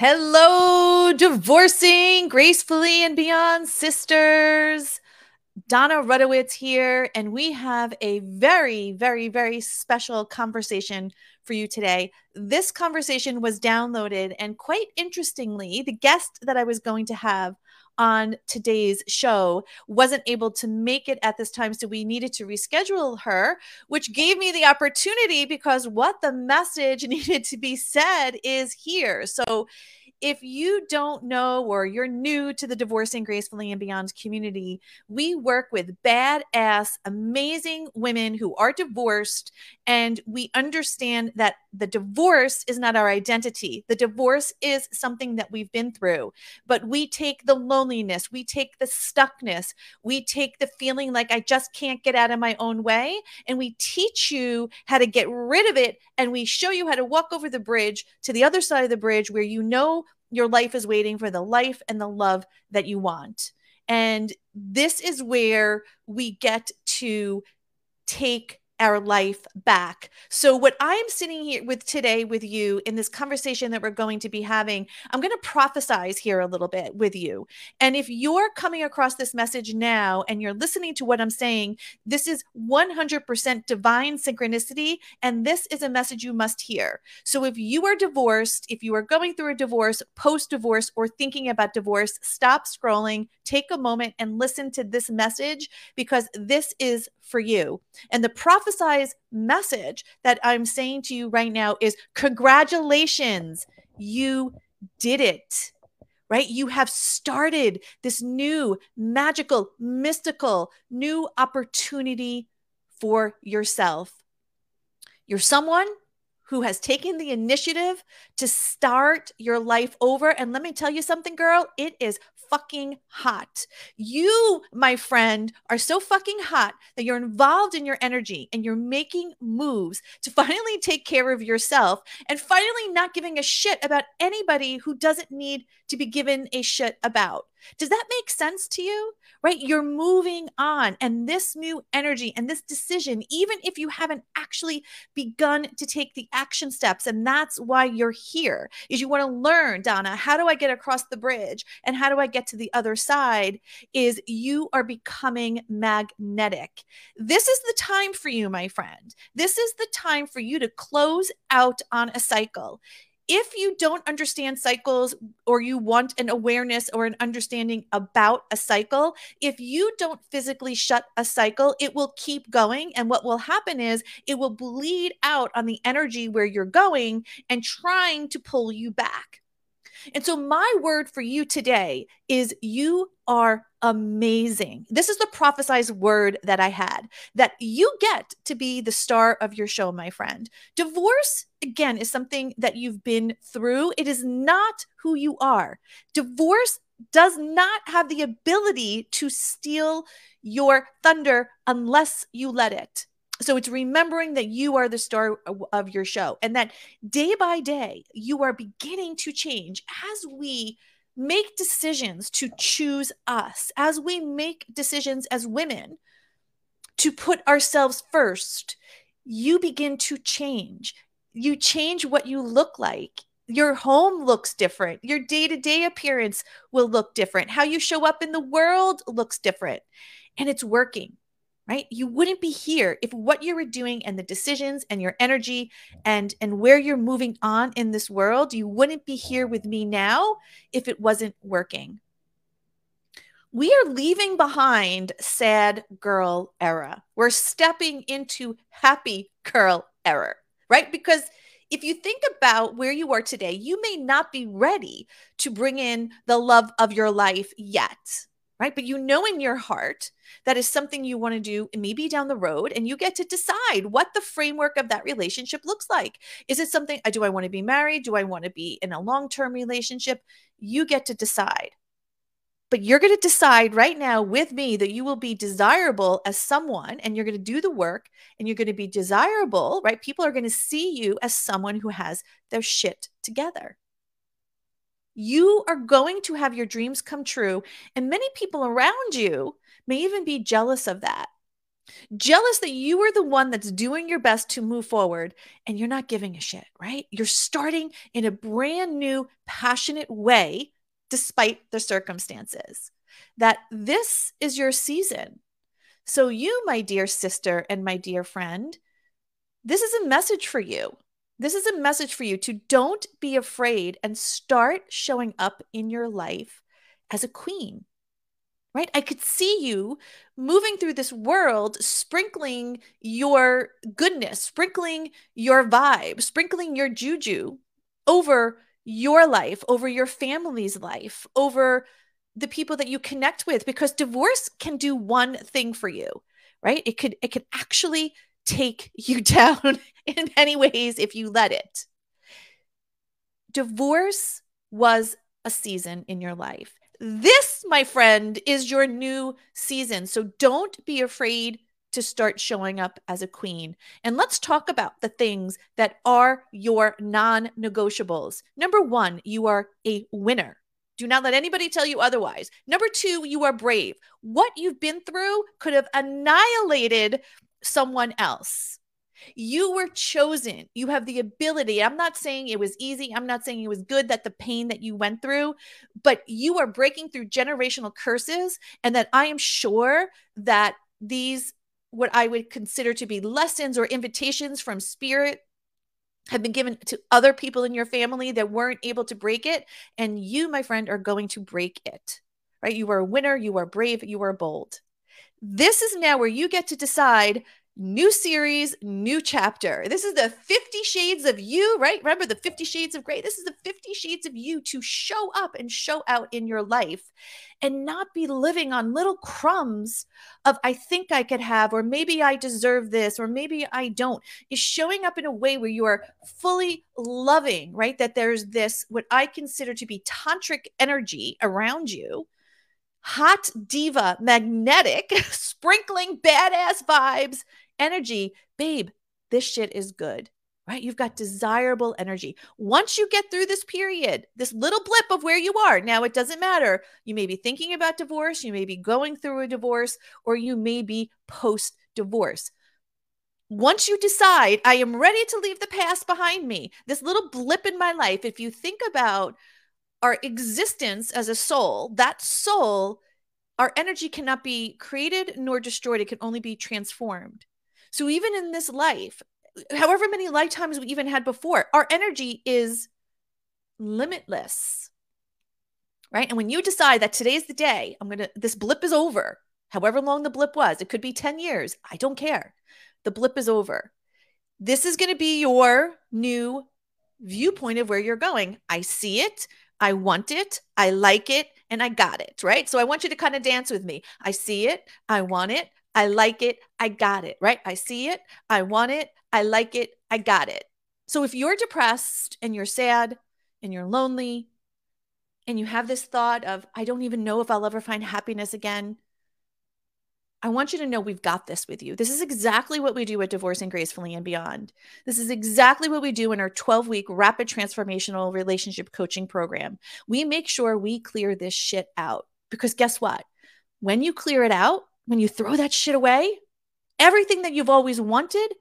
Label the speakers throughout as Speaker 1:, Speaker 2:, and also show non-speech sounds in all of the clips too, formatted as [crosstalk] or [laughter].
Speaker 1: Hello, divorcing gracefully and beyond sisters. Dona Rutowicz here, and we have a very, very, very special conversation for you today. This conversation was downloaded, and quite interestingly, the guest that I was going to have on today's show wasn't able to make it at this time. So we needed to reschedule her, which gave me the opportunity because what the message [laughs] needed to be said is here. So if you don't know or you're new to the Divorcing Gracefully and Beyond community, we work with badass, amazing women who are divorced. And we understand that the divorce is not our identity. The divorce is something that we've been through, but we take the loneliness, we take the stuckness, we take the feeling like I just can't get out of my own way. And we teach you how to get rid of it. And we show you how to walk over the bridge to the other side of the bridge where you know your life is waiting for the life and the love that you want. And this is where we get to take our life back. So, what I'm sitting here with today with you in this conversation that we're going to be having, I'm going to prophesize here a little bit with you. And if you're coming across this message now and you're listening to what I'm saying, this is 100% divine synchronicity. And this is a message you must hear. So, if you are divorced, if you are going through a divorce, post divorce, or thinking about divorce, stop scrolling, take a moment and listen to this message because this is for you. And the message that I'm saying to you right now is congratulations, you did it. Right? You have started this new magical, mystical, new opportunity for yourself. You're someone who has taken the initiative to start your life over. And let me tell you something, girl, it is fucking hot. You, my friend, are so fucking hot that you're involved in your energy and you're making moves to [laughs] finally take care of yourself and finally not giving a shit about anybody who doesn't need to be given a shit about. Does that make sense to you? Right? You're moving on. And this new energy and this decision, even if you haven't actually begun to take the action steps, and that's why you're here, is you want to learn, Dona, how do I get across the bridge and how do I get to the other side? Is you are becoming magnetic. This is the time for you, my friend. This is the time for you to close out on a cycle if you don't understand cycles or you want an awareness or an understanding about a cycle, if you don't physically shut a cycle, it will keep going. And what will happen is it will bleed out on the energy where you're going and trying to pull you back. And so, my word for you today is you are amazing. This is the prophesized word that I had that you get to be the star of your show, my friend. Divorce, again, is something that you've been through, it is not who you are. Divorce does not have the ability to steal your thunder unless you let it so it's remembering that you are the star of your show and that day by day you are beginning to change as we make decisions to choose us as we make decisions as women to put ourselves first you begin to change. You change what you look like. Your home looks different. Your day-to-day appearance will look different. How you show up in the world looks different. And it's working right? You wouldn't be here if what you were doing and the decisions and your energy and and where you're moving on in this world you wouldn't be here with me now if it wasn't working. We are leaving behind sad girl era. We're stepping into happy girl era right? Because if you think about where you are today you may not be ready to bring in the love of your life yet right? But you know in your heart that is something you want to do maybe down the road, and you get to decide what the framework of that relationship looks like. Is it something, uh, do I want to be married? Do I want to be in a long term relationship? You get to decide. But you're going to decide right now with me that you will be desirable as someone and you're going to do the work and you're going to be desirable, right? People are going to see you as someone who has their shit together you are going to have your dreams come true. And many people around you may even be jealous of that. jealous that you are the one that's doing your best to move forward and you're not giving a shit, right? You're starting in a brand new, passionate way despite the circumstances. That this is your season. So, you, my dear sister and my dear friend, this is a message for you. This is a message for you to don't be afraid and start showing up in your life as a queen, right? I could see you moving through this world, sprinkling your goodness, sprinkling your vibe, sprinkling your juju over your life, over your family's life, over the people that you connect with because divorce can do one thing for you, right? It could it could actually take you [laughs] down [laughs] in many ways if you let it. Divorce was a season in your life. This, my friend, is your new season. So don't be afraid to start showing up as a queen. And let's talk about the things that are your non negotiables. Number one, you are a winner. Do not let anybody tell you otherwise. Number two, you are brave. What you've been through could have annihilated someone else. You were chosen. You have the ability. I'm not saying it was easy. I'm not saying it was good that the pain that you went through, but you are breaking through generational curses. And that I am sure that these, what I would consider to be lessons or invitations from spirit, have been given to other people in your family that weren't able to break it. And you, my friend, are going to break it, right? You are a winner. You are brave. You are bold. This is now where you get to decide new series, new chapter. This is the 50 shades of you, right? Remember the 50 shades of gray? This is the 50 shades of you to show up and show out in your life and not be living on little crumbs of I think I could have, or maybe I deserve this, or maybe I don't. Is showing up in a way where you are fully loving, right? That there's this, what I consider to be tantric energy around you hot diva, magnetic, [laughs] sprinkling badass vibes energy, babe, this shit is good, right? You've got desirable energy. Once you get through this period, this little blip of where you are, now it doesn't matter. You may be thinking about divorce, you may be going through a divorce, or you may be post divorce. Once you decide, I am ready to leave the past behind me, this little blip in my life, if you think about our existence as a soul, that soul, our energy cannot be created nor destroyed. It can only be transformed. So even in this life, however many lifetimes we even had before, our energy is limitless. Right? And when you decide that today's the day, I'm going to this blip is over. However long the blip was, it could be 10 years. I don't care. The blip is over. This is going to be your new viewpoint of where you're going. I see it. I want it. I like it. And I got it. Right. So I want you to kind of dance with me. I see it. I want it. I like it. I got it, right? I see it. I want it. I like it. I got it. So if you're depressed and you're sad and you're lonely and you have this thought of, I don't even know if I'll ever find happiness again, I want you to know we've got this with you. This is exactly what we do at Divorcing Gracefully and Beyond. This is exactly what we do in our 12 week rapid transformational relationship coaching program. We make sure we clear this shit out because guess what? When you clear it out, when you throw that shit away, everything that you've always wanted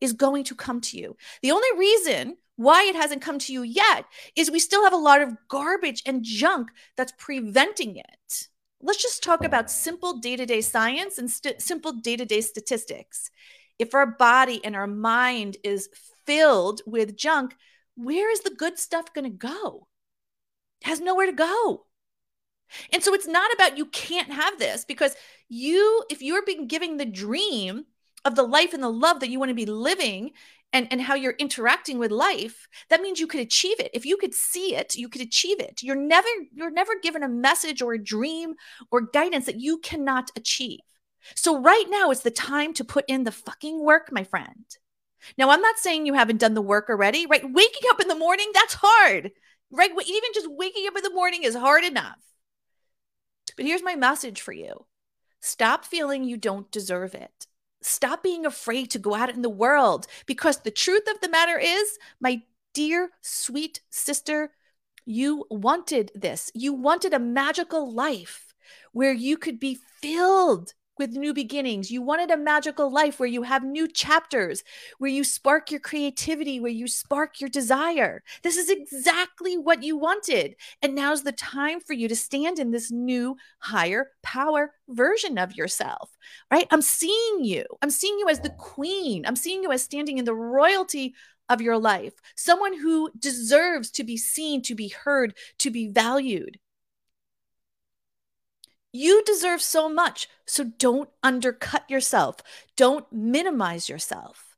Speaker 1: is going to come to you. The only reason why it hasn't come to you yet is we still have a lot of garbage and junk that's preventing it. Let's just talk about simple day to day science and st- simple day to day statistics. If our body and our mind is filled with junk, where is the good stuff going to go? It has nowhere to go. And so it's not about you can't have this because you, if you're being giving the dream of the life and the love that you want to be living and, and how you're interacting with life, that means you could achieve it. If you could see it, you could achieve it. You're never, you're never given a message or a dream or guidance that you cannot achieve. So right now is the time to put in the fucking work, my friend. Now, I'm not saying you haven't done the work already, right? Waking up in the morning, that's hard, right? Even just waking up in the morning is hard enough. But here's my message for you stop feeling you don't deserve it. Stop being afraid to go out in the world because the truth of the matter is, my dear, sweet sister, you wanted this. You wanted a magical life where you could be filled with new beginnings. You wanted a magical life where you have new chapters, where you spark your creativity, where you spark your desire. This is exactly what you wanted. And now's the time for you to stand in this new, higher power version of yourself, right? I'm seeing you. I'm seeing you as the queen. I'm seeing you as standing in the royalty of your life, someone who deserves to be seen, to be heard, to be valued. You deserve so much. So don't undercut yourself. Don't minimize yourself.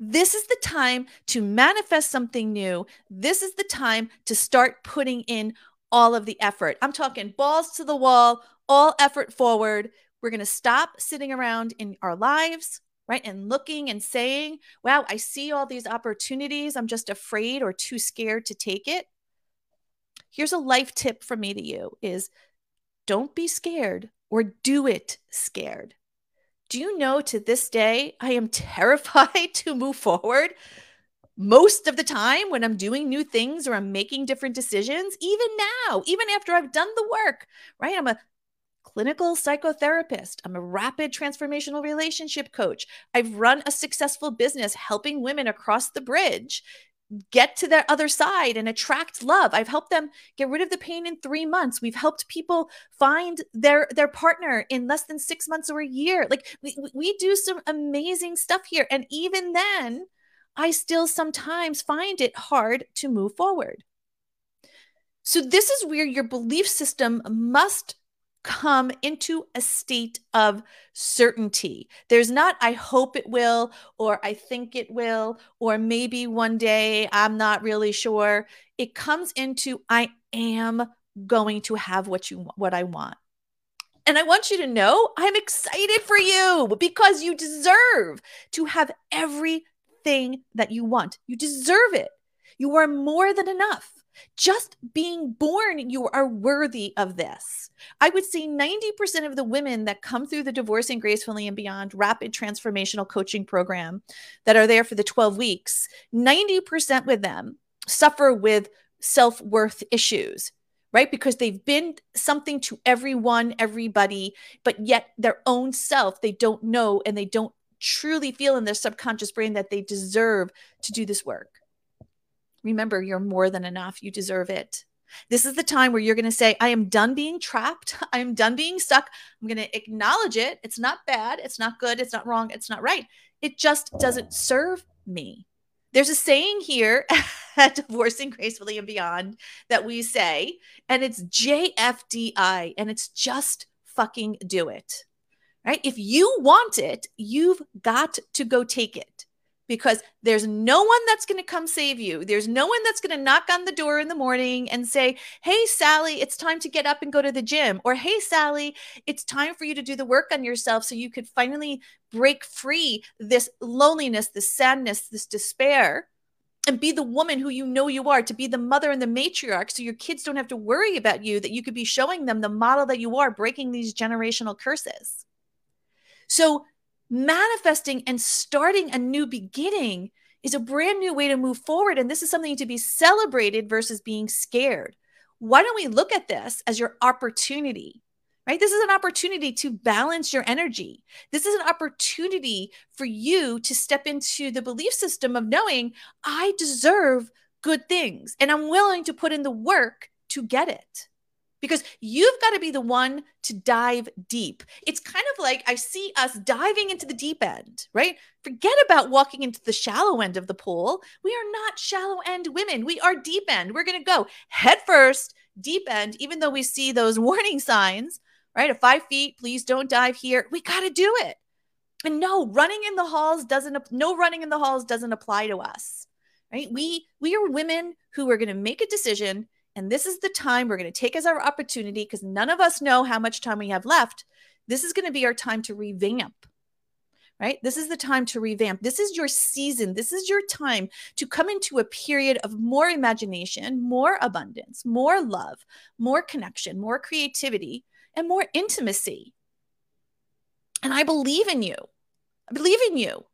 Speaker 1: This is the time to manifest something new. This is the time to start putting in all of the effort. I'm talking balls to the wall, all effort forward. We're going to stop sitting around in our lives, right? And looking and saying, wow, I see all these opportunities. I'm just afraid or too scared to take it. Here's a life tip from me to you is don't be scared or do it scared. Do you know to this day, I am [laughs] terrified to move forward most of the time when I'm doing new things or I'm making different decisions, even now, even after I've done the work, right? I'm a clinical psychotherapist. I'm a rapid transformational relationship coach. I've run a successful business helping women across the bridge get to their other side and attract love. I've helped them get rid of the pain in three months. We've helped people find their their partner in less than six months or a year. Like we, we do some amazing stuff here. And even then i still sometimes find it hard to move forward. So this is where your belief system must come into a state of certainty. There's not, I hope it will, or I think it will, or maybe one day, I'm not really sure. It comes into, I am going to have what you what I want. And I want you to know I'm excited for you because you deserve to have everything that you want. You deserve it. You are more than enough. Just being born, you are worthy of this. I would say 90% of the women that come through the Divorcing Gracefully and Beyond rapid transformational coaching program that are there for the 12 weeks, 90% with them suffer with self worth issues, right? Because they've been something to everyone, everybody, but yet their own self, they don't know and they don't truly feel in their subconscious brain that they deserve to do this work. Remember, you're more than enough. You deserve it. This is the time where you're going to say, I am done being trapped. [laughs] I am done being stuck. I'm going to acknowledge it. It's not bad. It's not good. It's not wrong. It's not right. It just doesn't serve me. There's a saying here [laughs] at Divorcing Gracefully and Beyond that we say, and it's JFDI, and it's just fucking do it. Right? If you want it, you've got to go take it because there's no one that's going to come save you. There's no one that's going to knock on the door in the morning and say, Hey, Sally, it's time to get up and go to the gym. Or, Hey, Sally, it's time for you to do the work on yourself so you could finally break free this loneliness, this sadness, this despair. And be the woman who you know you are, to be the mother and the matriarch, so your kids don't have to worry about you, that you could be showing them the model that you are, breaking these generational curses. So, manifesting and starting a new beginning is a brand new way to move forward. And this is something to be celebrated versus being scared. Why don't we look at this as your opportunity? Right? This is an opportunity to balance your energy. This is an opportunity for you to step into the belief system of knowing I deserve good things and I'm willing to put in the work to get it because you've got to be the one to dive deep. It's kind of like I see us diving into the deep end, right? Forget about walking into the shallow end of the pool. We are not shallow end women. We are deep end. We're going to go head first, deep end, even though we see those [laughs] warning signs, right? At five feet, please don't dive here. We got to do it. And no, running in the halls doesn't, no running in the halls doesn't apply to us, right? We, we are women who are going to make a decision and this is the time we're going to take as our opportunity because none of us know how much time we have left. This is going to be our time to revamp, right? This is the time to revamp. This is your season. This is your time to come into a period of more imagination, more abundance, more love, more connection, more creativity, and more intimacy. And I believe in you. I believe in you.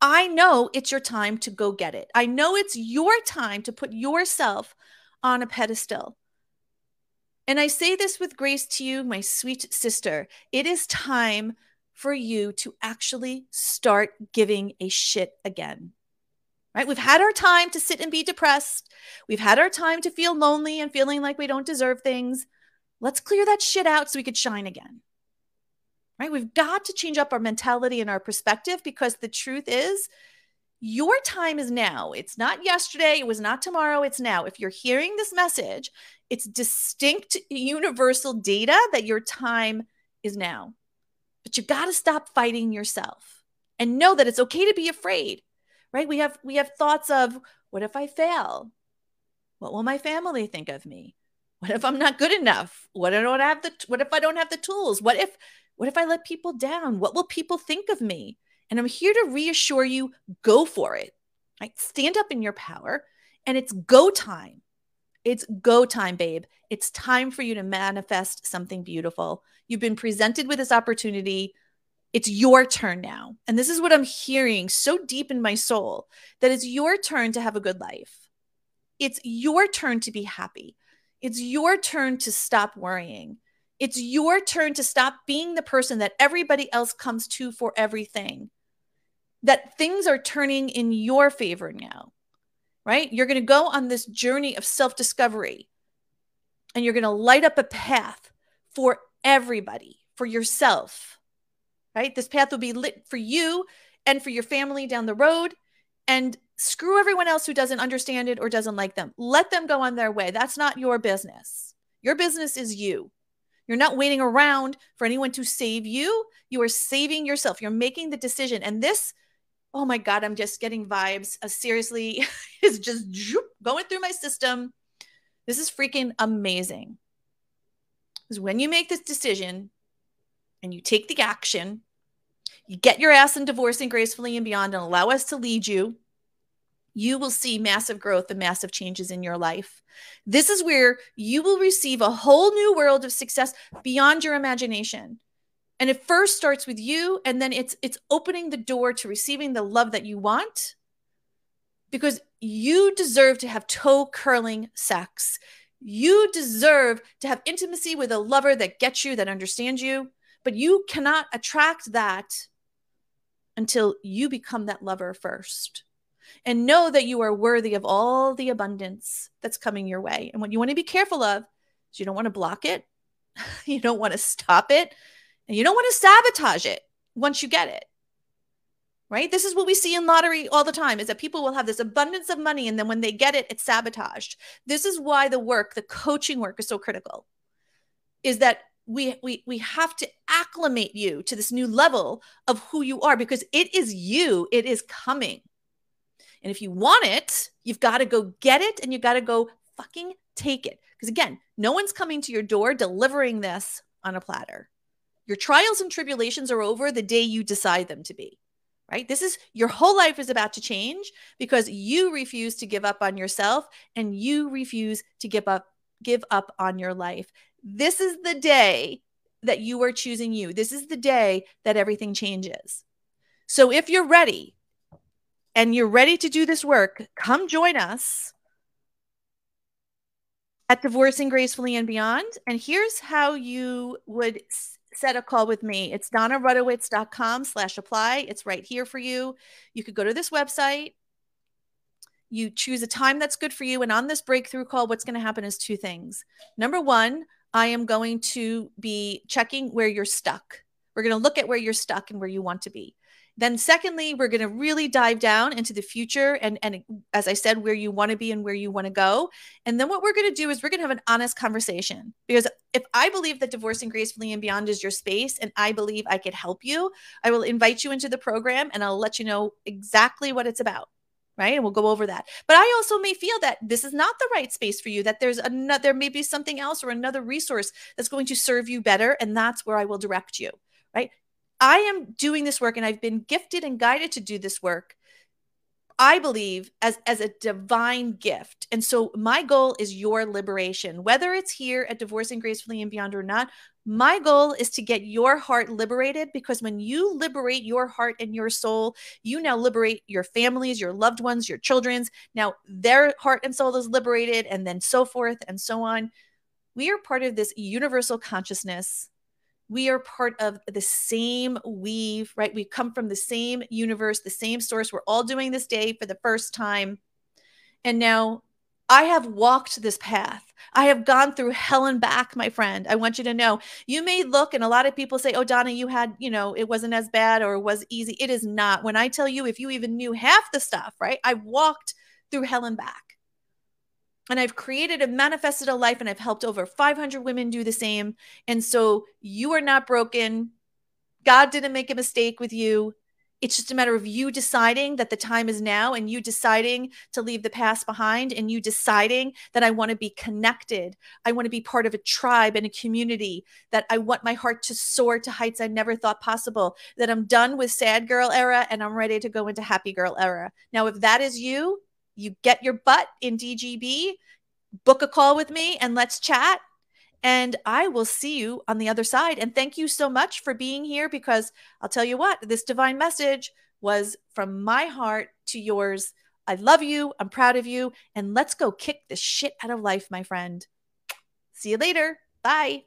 Speaker 1: I know it's your time to go get it. I know it's your time to put yourself on a pedestal. And I say this with grace to you, my sweet sister. It is time for you to actually start giving a shit again. Right? We've had our time to sit and be depressed. We've had our time to feel lonely and feeling like we don't deserve things. Let's clear that shit out so we could shine again. Right? We've got to change up our mentality and our perspective because the truth is, your time is now. It's not yesterday. It was not tomorrow. It's now. If you're hearing this message, it's distinct, universal data that your time is now. But you got to stop fighting yourself and know that it's okay to be afraid. Right? We have we have thoughts of what if I fail? What will my family think of me? What if I'm not good enough? What if I don't have the what if I don't have the tools? What if what if I let people down? What will people think of me? And I'm here to reassure you go for it. Right? Stand up in your power and it's go time. It's go time, babe. It's time for you to manifest something beautiful. You've been presented with this opportunity. It's your turn now. And this is what I'm hearing so deep in my soul that it's your turn to have a good life. It's your turn to be happy. It's your turn to stop worrying. It's your turn to stop being the person that everybody else comes to for everything that things are turning in your favor now, right? You're going to go on this journey of self discovery and you're going to light up a path for everybody, for yourself, right? This path will be lit for you and for your family down the road. And screw everyone else who doesn't understand it or doesn't like them. Let them go on their way. That's not your business. Your business is you. You're not waiting around for anyone to save you. You are saving yourself. You're making the decision. And this oh my God, I'm just getting vibes. Uh, seriously, [laughs] is just going through my system. This is freaking amazing. Because when you make this decision and you take the action, you get your ass in divorcing gracefully and beyond and allow us to lead you, you will see massive growth and massive changes in your life. This is where you will receive a whole new world of success beyond your imagination and it first starts with you and then it's it's opening the door to receiving the love that you want because you deserve to have toe curling sex. You deserve to have intimacy with a lover that gets you that understands you but you cannot attract that until you become that lover first. And know that you are worthy of all the abundance that's coming your way. And what you want to be careful of is you don't want to block it. [laughs] You don't want to stop it and you don't want to sabotage it once you get it. Right? This is what we see in lottery all the time is that people will have this abundance of money and then when they get it it's sabotaged. This is why the work, the coaching work is so critical. Is that we we we have to acclimate you to this new level of who you are because it is you, it is coming. And if you want it, you've got to go get it and you got to go fucking take it. Because again, no one's coming to your door delivering this on a platter. Your trials and tribulations are over the day you decide them to be. Right? This is your whole life is about to change because you refuse to give up on yourself and you refuse to give up give up on your life. This is the day that you are choosing you. This is the day that everything changes. So if you're ready and you're ready to do this work, come join us at Divorcing Gracefully and Beyond. And here's how you would set a call with me. It's donarutowicz.com slash apply. It's right here for you. You could go to this website. You choose a time that's good for you. And on this breakthrough call, what's going to happen is two things. Number one, I am going to be checking where you're stuck. We're going to look at where you're stuck and where you want to be. Then, secondly, we're going to really dive down into the future and, and as I said, where you want to be and where you want to go. And then what we're going to do is we're going to have an honest conversation. Because if I believe that divorcing gracefully and beyond is your space and I believe I could help you, I will invite you into the program and I'll let you know exactly what it's about right? And we'll go over that. But i also may feel that this is not the right space for you that there's another there may be something else or another resource that's going to serve you better and that's where i will direct you right I am doing this work and I've been gifted and guided to do this work. I believe as as a divine gift. And so my goal is your liberation. Whether it's here at Divorcing Gracefully and Beyond or not, my goal is to get your heart liberated because when you liberate your heart and your soul, you now liberate your families, your loved ones, your children's. Now their heart and soul is liberated and then so forth and so on We are part of this universal consciousness. We are part of the same weave, right? We come from the same universe, the same source. We're all doing this day for the first time. And now I have walked this path. I have gone through hell and back, my friend. I want you to know. You may look, and a lot of people say, Oh, Dona, you had, you know, it wasn't as bad or it was easy. It is not. When I tell you, if you even knew half the stuff, right? I walked through hell and back. And I've created and manifested a life, and I've helped over 500 women do the same. And so you are not broken. God didn't make a mistake with you. It's just a matter of you deciding that the time is now and you deciding to leave the past behind and you deciding that I want to be connected. I want to be part of a tribe and a community, that I want my heart to soar to heights I never thought possible, that I'm done with sad girl era and I'm ready to go into happy girl era. Now, if that is you, you get your butt in DGB, book a call with me and let's chat and I will see you on the other side. And thank you so much for being here because I'll tell you what, this divine message was from my heart to yours. I love you. I'm proud of you. And let's go kick the shit out of life, my friend. See you later. Bye.